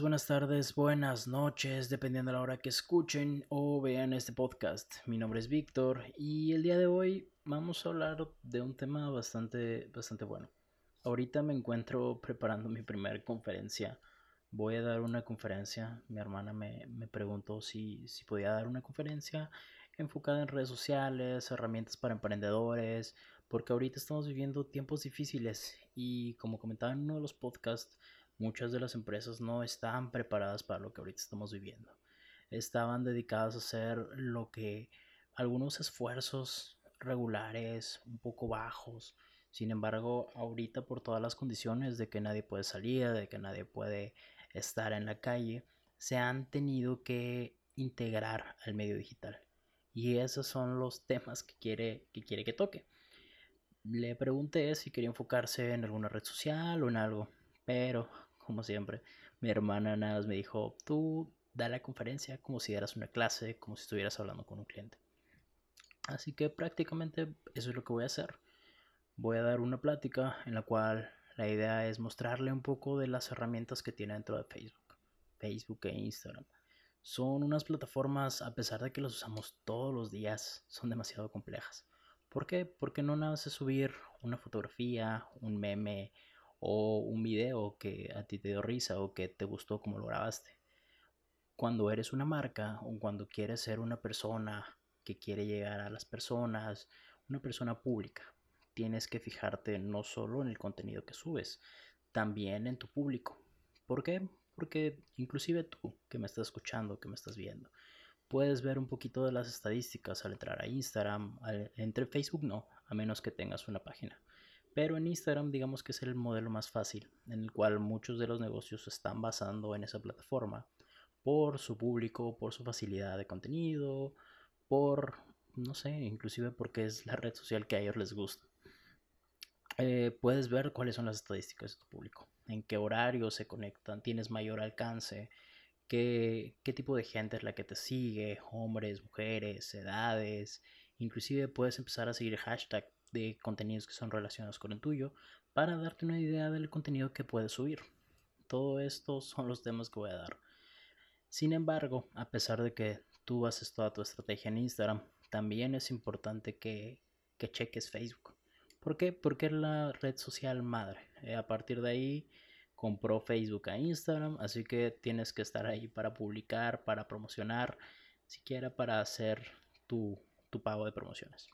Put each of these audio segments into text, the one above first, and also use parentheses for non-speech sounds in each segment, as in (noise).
buenas tardes, buenas noches, dependiendo de la hora que escuchen o vean este podcast. Mi nombre es Víctor y el día de hoy vamos a hablar de un tema bastante, bastante bueno. Ahorita me encuentro preparando mi primera conferencia. Voy a dar una conferencia. Mi hermana me, me preguntó si, si podía dar una conferencia enfocada en redes sociales, herramientas para emprendedores, porque ahorita estamos viviendo tiempos difíciles y como comentaba en uno de los podcasts, muchas de las empresas no estaban preparadas para lo que ahorita estamos viviendo. Estaban dedicadas a hacer lo que algunos esfuerzos regulares, un poco bajos. Sin embargo, ahorita por todas las condiciones de que nadie puede salir, de que nadie puede estar en la calle, se han tenido que integrar al medio digital. Y esos son los temas que quiere que, quiere que toque. Le pregunté si quería enfocarse en alguna red social o en algo, pero como siempre. Mi hermana nada más me dijo, tú da la conferencia como si dieras una clase, como si estuvieras hablando con un cliente. Así que prácticamente eso es lo que voy a hacer. Voy a dar una plática en la cual la idea es mostrarle un poco de las herramientas que tiene dentro de Facebook, Facebook e Instagram. Son unas plataformas, a pesar de que las usamos todos los días, son demasiado complejas. ¿Por qué? Porque no nada más es subir una fotografía, un meme, o un video que a ti te dio risa o que te gustó como lo grabaste. Cuando eres una marca o cuando quieres ser una persona que quiere llegar a las personas, una persona pública, tienes que fijarte no solo en el contenido que subes, también en tu público. ¿Por qué? Porque inclusive tú que me estás escuchando, que me estás viendo, puedes ver un poquito de las estadísticas al entrar a Instagram, entre Facebook no, a menos que tengas una página. Pero en Instagram digamos que es el modelo más fácil, en el cual muchos de los negocios se están basando en esa plataforma por su público, por su facilidad de contenido, por, no sé, inclusive porque es la red social que a ellos les gusta. Eh, puedes ver cuáles son las estadísticas de tu público, en qué horario se conectan, tienes mayor alcance, qué, qué tipo de gente es la que te sigue, hombres, mujeres, edades, inclusive puedes empezar a seguir hashtag de contenidos que son relacionados con el tuyo para darte una idea del contenido que puedes subir. Todo esto son los temas que voy a dar. Sin embargo, a pesar de que tú haces toda tu estrategia en Instagram, también es importante que, que cheques Facebook. ¿Por qué? Porque es la red social madre. Eh, a partir de ahí compró Facebook a Instagram, así que tienes que estar ahí para publicar, para promocionar, siquiera para hacer tu, tu pago de promociones.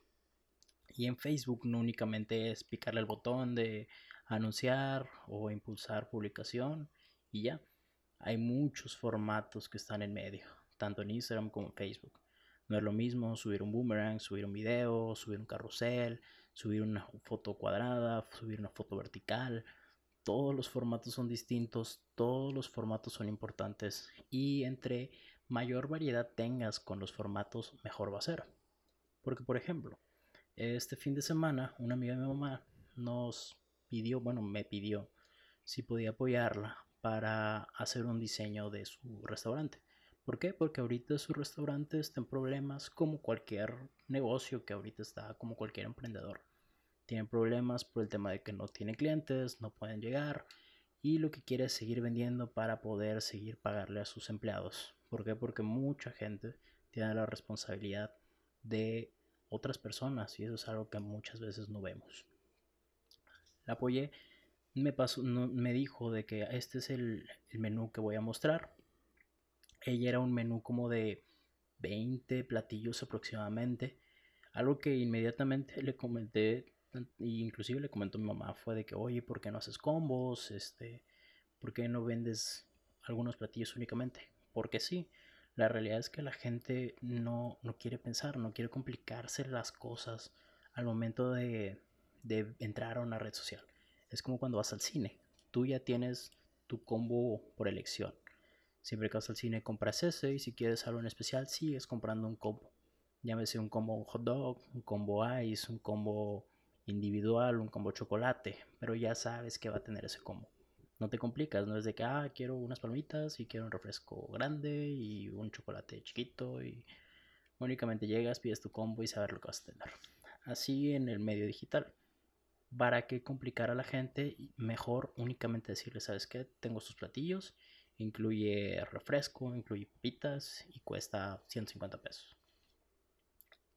Y en Facebook no únicamente es picarle el botón de anunciar o impulsar publicación y ya. Hay muchos formatos que están en medio, tanto en Instagram como en Facebook. No es lo mismo subir un boomerang, subir un video, subir un carrusel, subir una foto cuadrada, subir una foto vertical. Todos los formatos son distintos, todos los formatos son importantes y entre mayor variedad tengas con los formatos, mejor va a ser. Porque, por ejemplo, este fin de semana, una amiga de mi mamá nos pidió, bueno, me pidió si podía apoyarla para hacer un diseño de su restaurante. ¿Por qué? Porque ahorita su restaurante está en problemas como cualquier negocio que ahorita está, como cualquier emprendedor. Tienen problemas por el tema de que no tiene clientes, no pueden llegar y lo que quiere es seguir vendiendo para poder seguir pagarle a sus empleados. ¿Por qué? Porque mucha gente tiene la responsabilidad de otras personas y eso es algo que muchas veces no vemos. La apoyé, me, pasó, me dijo de que este es el, menú que voy a mostrar. Ella era un menú como de 20 platillos aproximadamente. Algo que inmediatamente le comenté, inclusive le comentó mi mamá, fue de que, oye, ¿por qué no haces combos? Este, ¿Por qué no vendes algunos platillos únicamente? Porque sí, la realidad es que la gente no, quiere pensar, no quiere complicarse las cosas al momento de, entrar a una red social. Es como cuando vas al cine. Tú ya tienes tu combo por elección. Siempre que vas al cine compras ese y si quieres algo en especial sigues comprando un combo. Llámese un combo hot dog, un combo ice, un combo individual, un combo chocolate, pero ya sabes que va a tener ese combo no te complicas, no es de que, ah, quiero unas palmitas y quiero un refresco grande y un chocolate chiquito y únicamente llegas, pides tu combo y sabes lo que vas a tener. Así en el medio digital. ¿Para qué complicar a la gente? Mejor únicamente decirle, ¿sabes qué? Tengo estos platillos Incluye refresco, incluye papitas y cuesta 150 pesos.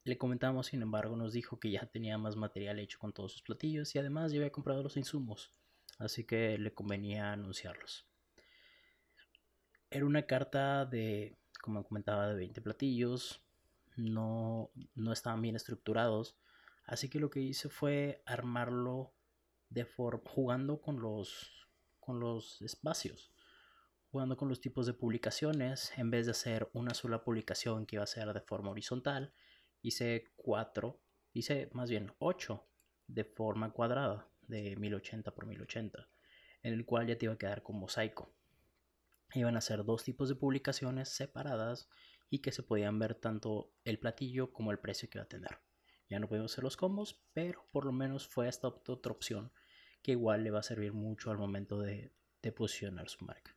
Le comentamos, sin embargo, nos dijo que ya tenía más material hecho con todos sus platillos y además ya había comprado los insumos, así que le convenía anunciarlos. Era una carta de, como comentaba, de 20 platillos, no, no estaban bien estructurados, así que lo que hice fue armarlo de jugando con los, con los espacios jugando con los tipos de publicaciones, en vez de hacer una sola publicación que iba a ser de forma horizontal, hice cuatro, hice más bien ocho de forma cuadrada de 1080 por 1080, en el cual ya te iba a quedar con mosaico. Iban a ser dos tipos de publicaciones separadas y que se podían ver tanto el platillo como el precio que iba a tener. Ya no podemos hacer los combos, pero por lo menos fue esta otra opción que igual le va a servir mucho al momento de, de posicionar su marca.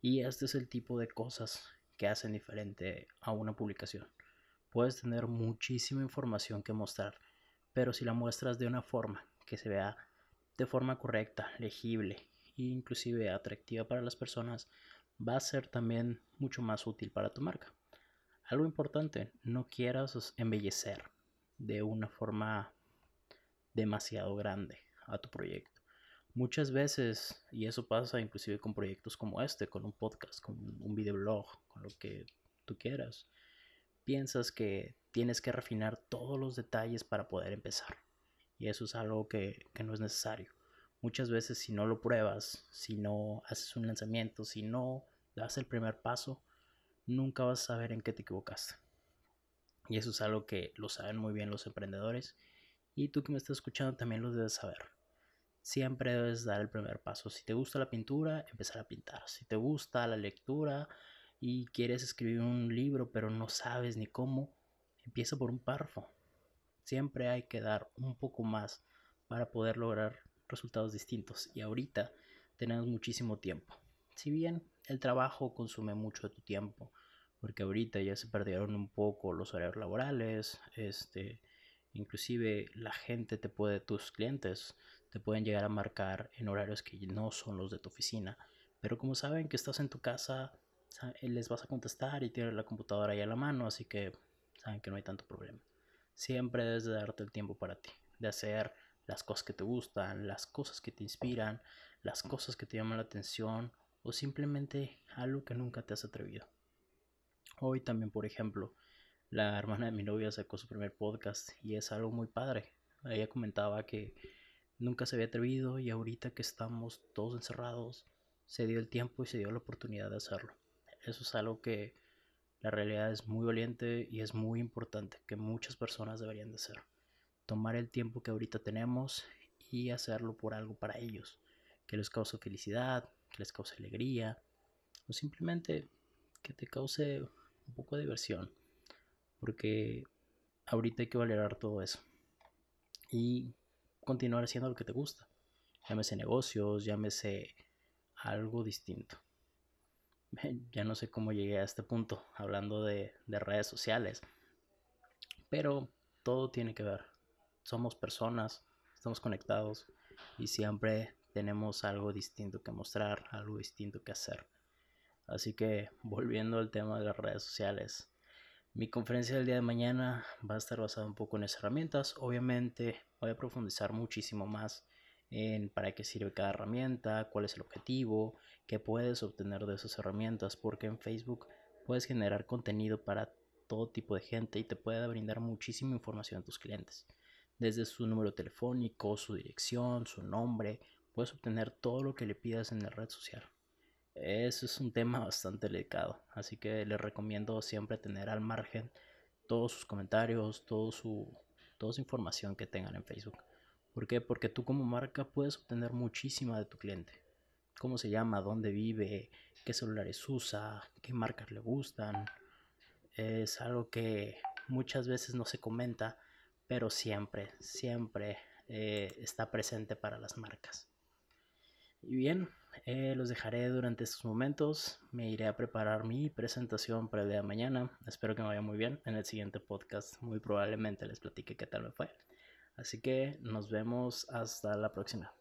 Y este es el tipo de cosas que hacen diferente a una publicación. Puedes tener muchísima información que mostrar, pero si la muestras de una forma que se vea de forma correcta, legible e inclusive atractiva para las personas, va a ser también mucho más útil para tu marca. Algo importante, no quieras embellecer de una forma demasiado grande a tu proyecto. Muchas veces, y eso pasa inclusive con proyectos como este, con un podcast, con un videoblog, con lo que tú quieras, piensas que tienes que refinar todos los detalles para poder empezar. Y eso es algo que, que no es necesario. Muchas veces si no lo pruebas, si no haces un lanzamiento, si no das el primer paso, nunca vas a saber en qué te equivocaste. Y eso es algo que lo saben muy bien los emprendedores. Y tú que me estás escuchando también lo debes saber siempre debes dar el primer paso. Si te gusta la pintura, empezar a pintar. Si te gusta la lectura y quieres escribir un libro pero no sabes ni cómo, empieza por un párrafo. Siempre hay que dar un poco más para poder lograr resultados distintos. Y ahorita tenemos muchísimo tiempo. Si bien el trabajo consume mucho de tu tiempo, porque ahorita ya se perdieron un poco los horarios laborales, este, inclusive la gente te puede, tus clientes te pueden llegar a marcar en horarios que no son los de tu oficina. Pero como saben que estás en tu casa, eh, les vas a contestar y tienes la computadora ahí a la mano, así que saben que no hay tanto problema. Siempre debes de darte el tiempo para ti, de hacer las cosas que te gustan, las cosas que te inspiran, las cosas que te llaman la atención o simplemente algo que nunca te has atrevido. Hoy también, por ejemplo, la hermana de mi novia sacó su primer podcast y es algo muy padre. Ella comentaba que nunca se había atrevido y ahorita que estamos todos encerrados, se dio el tiempo y se dio la oportunidad de hacerlo. Eso es algo que la realidad es muy valiente y es muy importante, que muchas personas deberían de hacer. Tomar el tiempo que ahorita tenemos y hacerlo por algo para ellos, que les cause felicidad, que les cause alegría o simplemente que te cause un poco de diversión, porque ahorita hay que valorar todo eso. Y continuar haciendo lo que te gusta. Llámese negocios, llámese algo distinto. (laughs) Ya no sé cómo llegué a este punto hablando de, de redes sociales, pero todo tiene que ver. Somos personas, estamos conectados y siempre tenemos algo distinto que mostrar, algo distinto que hacer. Así que volviendo al tema de las redes sociales, mi conferencia del día de mañana va a estar basada un poco en esas herramientas. Obviamente voy a profundizar muchísimo más en para qué sirve cada herramienta, cuál es el objetivo, qué puedes obtener de esas herramientas, porque en Facebook puedes generar contenido para todo tipo de gente y te puede brindar muchísima información a tus clientes. Desde su número telefónico, su dirección, su nombre, puedes obtener todo lo que le pidas en la red social. Eso es un tema (laughs) bastante delicado, así que les recomiendo siempre tener al margen todos sus comentarios, su, toda su información que tengan en Facebook. ¿Por qué? Porque tú como marca puedes obtener muchísima de tu cliente. Cómo se llama, dónde vive, qué celulares usa, qué marcas le gustan. Es algo que muchas veces no se comenta, pero siempre, siempre eh, está presente para las marcas. Y bien, eh, los dejaré durante estos momentos. Me iré a preparar mi presentación para el día de mañana. Espero que me vaya muy bien. En el siguiente podcast muy probablemente les platique qué tal me fue. Así que nos vemos hasta la próxima.